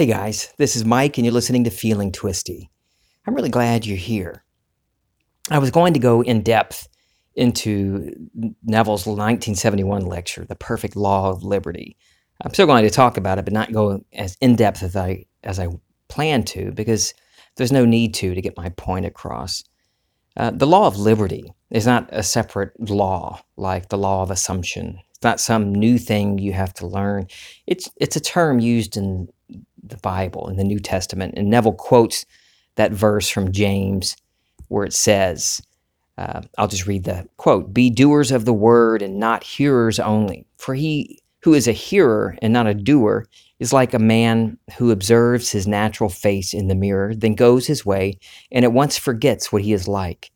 Hey guys, this is Mike, and you're listening to Feeling Twisty. I'm really glad you're here. I was going to go in depth into Neville's 1971 lecture, The Perfect Law of Liberty. I'm still going to talk about it, but not go as in depth as I as I plan to, because there's no need to to get my point across. Uh, the law of liberty is not a separate law like the law of assumption. It's not some new thing you have to learn. It's it's a term used in the Bible in the New Testament, and Neville quotes that verse from James where it says, uh, "I'll just read the quote: Be doers of the word and not hearers only, for he who is a hearer and not a doer is like a man who observes his natural face in the mirror, then goes his way, and at once forgets what he is like.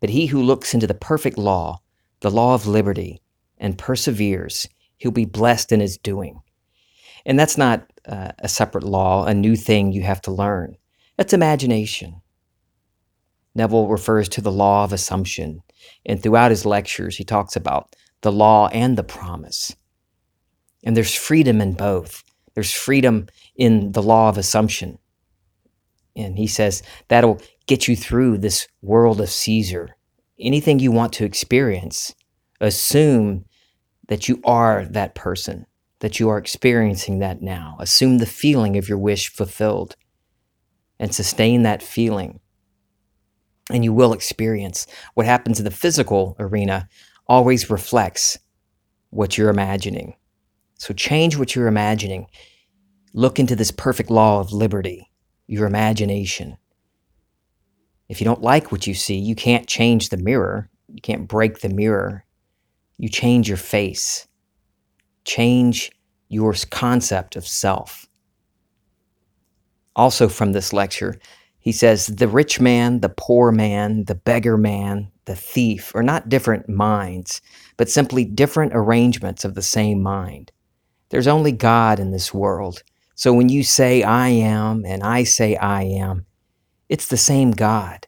But he who looks into the perfect law, the law of liberty, and perseveres, he'll be blessed in his doing. And that's not uh, a separate law, a new thing you have to learn. That's imagination. Neville refers to the law of assumption, and throughout his lectures, he talks about the law and the promise. And there's freedom in both. There's freedom in the law of assumption. And he says that'll get you through this world of Caesar. Anything you want to experience, assume that you are that person, that you are experiencing that now. Assume the feeling of your wish fulfilled and sustain that feeling. And you will experience what happens in the physical arena always reflects what you're imagining. So change what you're imagining. Look into this perfect law of liberty, your imagination. If you don't like what you see, you can't change the mirror. You can't break the mirror. You change your face. Change your concept of self. Also, from this lecture, he says the rich man, the poor man, the beggar man, the thief are not different minds, but simply different arrangements of the same mind. There's only God in this world. So when you say I am and I say I am, it's the same God.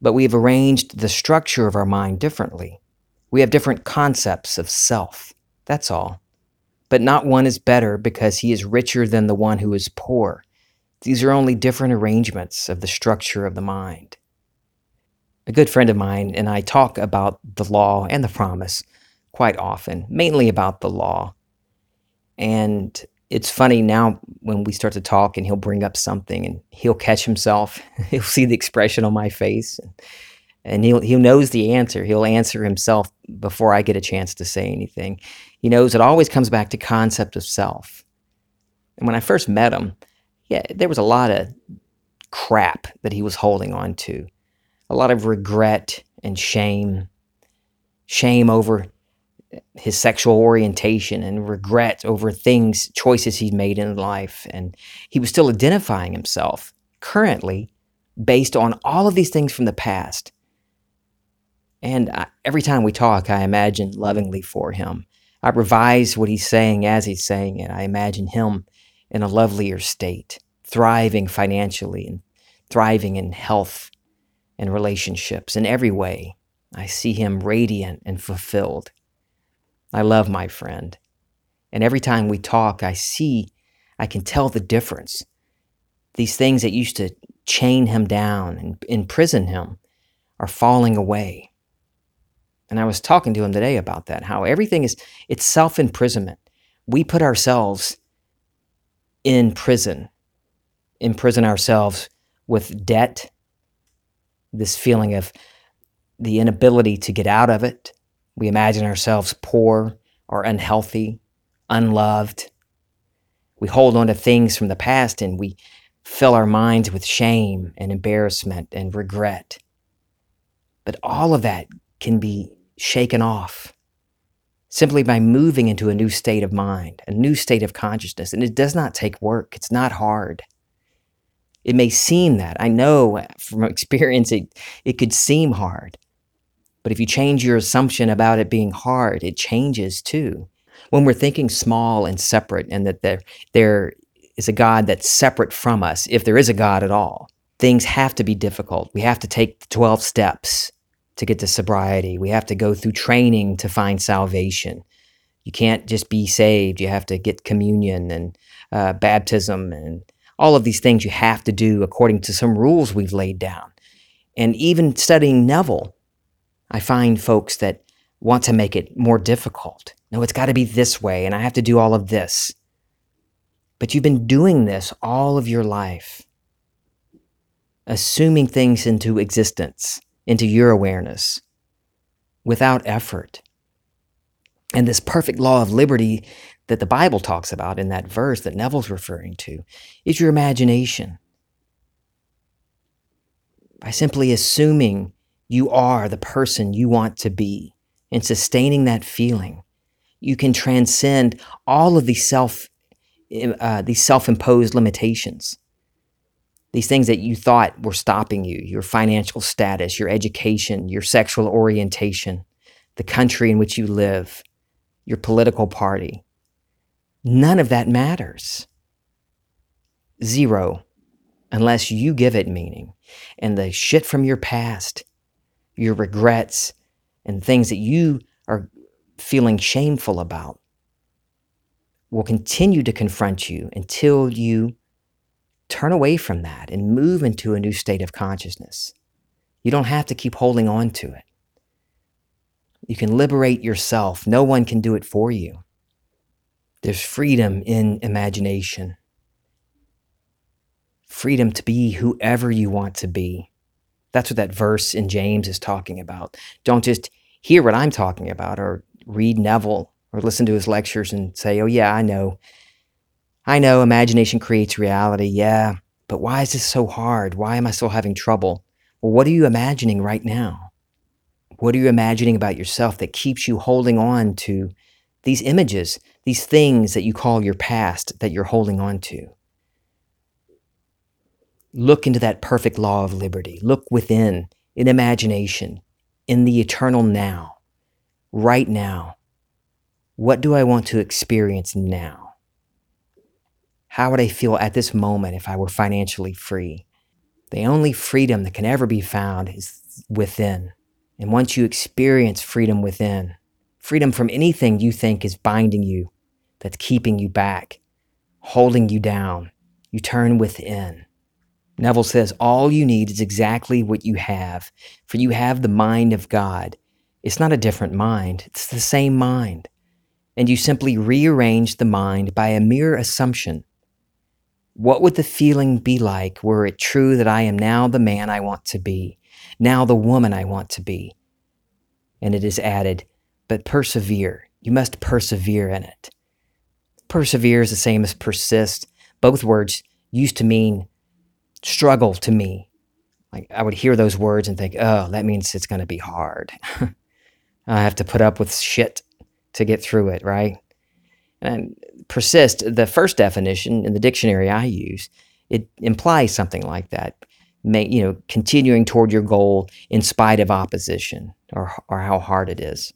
But we've arranged the structure of our mind differently. We have different concepts of self. That's all. But not one is better because he is richer than the one who is poor. These are only different arrangements of the structure of the mind. A good friend of mine and I talk about the law and the promise quite often, mainly about the law. And it's funny now when we start to talk and he'll bring up something and he'll catch himself. he'll see the expression on my face and, he'll, he knows the answer. He'll answer himself before I get a chance to say anything. He knows it always comes back to concept of self. And when I first met him, yeah, there was a lot of crap that he was holding on to. A lot of regret and shame. Shame over his sexual orientation and regret over things, choices he's made in life. And he was still identifying himself currently based on all of these things from the past. And I, every time we talk, I imagine lovingly for him. I revise what he's saying as he's saying it. I imagine him in a lovelier state, thriving financially and thriving in health and relationships in every way. I see him radiant and fulfilled. I love my friend. And every time we talk, I see, I can tell the difference. These things that used to chain him down and imprison him are falling away. And I was talking to him today about that, how everything is, it's self imprisonment. We put ourselves in prison, imprison ourselves with debt, this feeling of the inability to get out of it, we imagine ourselves poor or unhealthy, unloved. We hold on to things from the past and we fill our minds with shame and embarrassment and regret. But all of that can be shaken off simply by moving into a new state of mind, a new state of consciousness. And it does not take work, it's not hard. It may seem that. I know from experience it, it could seem hard. But if you change your assumption about it being hard, it changes too. When we're thinking small and separate and that there, there is a God that's separate from us, if there is a God at all, things have to be difficult. We have to take the 12 steps to get to sobriety. We have to go through training to find salvation. You can't just be saved. You have to get communion and uh, baptism and all of these things you have to do according to some rules we've laid down. And even studying Neville, I find folks that want to make it more difficult. No, it's got to be this way, and I have to do all of this. But you've been doing this all of your life, assuming things into existence, into your awareness, without effort. And this perfect law of liberty that the Bible talks about in that verse that Neville's referring to is your imagination. By simply assuming you are the person you want to be and sustaining that feeling, you can transcend all of these self uh, these self-imposed limitations these things that you thought were stopping you your financial status your education your sexual orientation the country in which you live your political party. None of that matters. Zero unless you give it meaning. And the shit from your past your regrets and things that you are feeling shameful about will continue to confront you until you turn away from that and move into a new state of consciousness. You don't have to keep holding on to it. You can liberate yourself. No one can do it for you. There's freedom in imagination, freedom to be whoever you want to be. That's what that verse in James is talking about. Don't just hear what I'm talking about or read Neville or listen to his lectures and say, oh, yeah, I know. I know imagination creates reality. Yeah. But why is this so hard? Why am I still having trouble? Well, what are you imagining right now? What are you imagining about yourself that keeps you holding on to these images, these things that you call your past that you're holding on to? Look into that perfect law of liberty. Look within, in imagination, in the eternal now, right now. What do I want to experience now? How would I feel at this moment if I were financially free? The only freedom that can ever be found is within. And once you experience freedom within, freedom from anything you think is binding you, that's keeping you back, holding you down, you turn within. Neville says, All you need is exactly what you have, for you have the mind of God. It's not a different mind, it's the same mind and you simply rearrange the mind by a mere assumption. What would the feeling be like were it true that I am now the man I want to be, now the woman I want to be? And it is added, but persevere. You must persevere in it. Persevere is the same as persist. Both words used to mean struggle to me. Like I would hear those words and think, oh, that means it's going to be hard. I have to put up with shit to get through it, right? And persist, the first definition in the dictionary I use, it implies something like that. May, you know, continuing toward your goal in spite of opposition or, or how hard it is.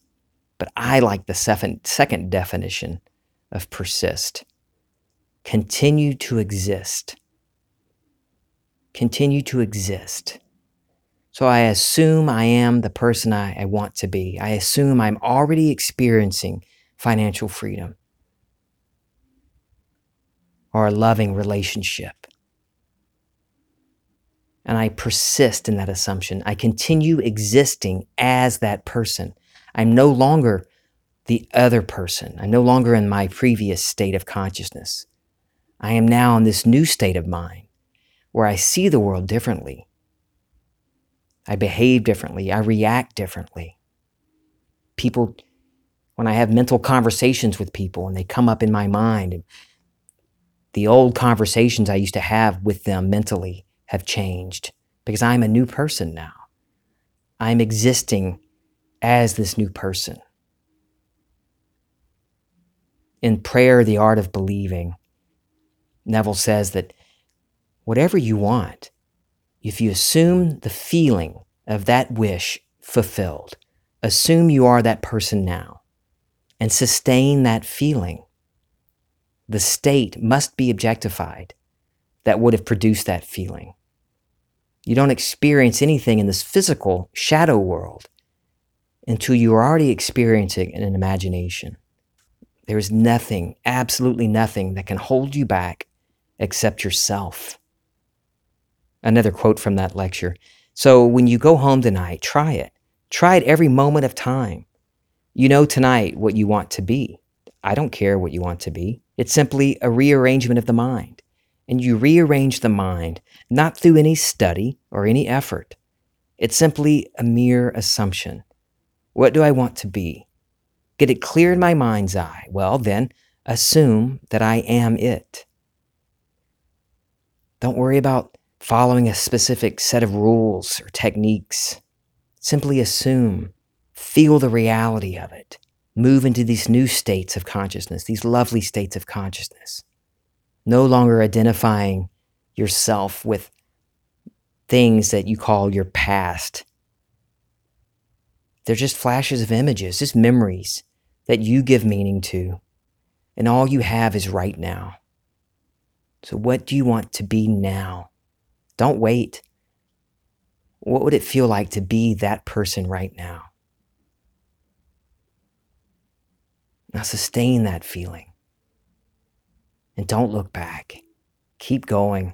But I like the second, second definition of persist. Continue to exist. Continue to exist. So I assume I am the person I, I want to be. I assume I'm already experiencing financial freedom or a loving relationship. And I persist in that assumption. I continue existing as that person. I'm no longer the other person. I'm no longer in my previous state of consciousness. I am now in this new state of mind where I see the world differently. I behave differently. I react differently. People, when I have mental conversations with people and they come up in my mind, the old conversations I used to have with them mentally have changed because I'm a new person now. I'm existing as this new person. In Prayer, the Art of Believing, Neville says that whatever you want, if you assume the feeling of that wish fulfilled, assume you are that person now, and sustain that feeling, the state must be objectified that would have produced that feeling. You don't experience anything in this physical shadow world until you are already experiencing an imagination. There is nothing, absolutely nothing, that can hold you back except yourself. Another quote from that lecture. So when you go home tonight, try it. Try it every moment of time. You know tonight what you want to be. I don't care what you want to be. It's simply a rearrangement of the mind. And you rearrange the mind not through any study or any effort. It's simply a mere assumption. What do I want to be? Get it clear in my mind's eye. Well, then assume that I am it. Don't worry about following a specific set of rules or techniques. Simply assume, feel the reality of it, move into these new states of consciousness, these lovely states of consciousness. No longer identifying yourself with things that you call your past. They're just flashes of images, just memories that you give meaning to. And all you have is right now. So, what do you want to be now? Don't wait. What would it feel like to be that person right now? Now, sustain that feeling. And don't look back. Keep going.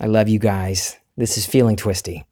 I love you guys. This is Feeling Twisty.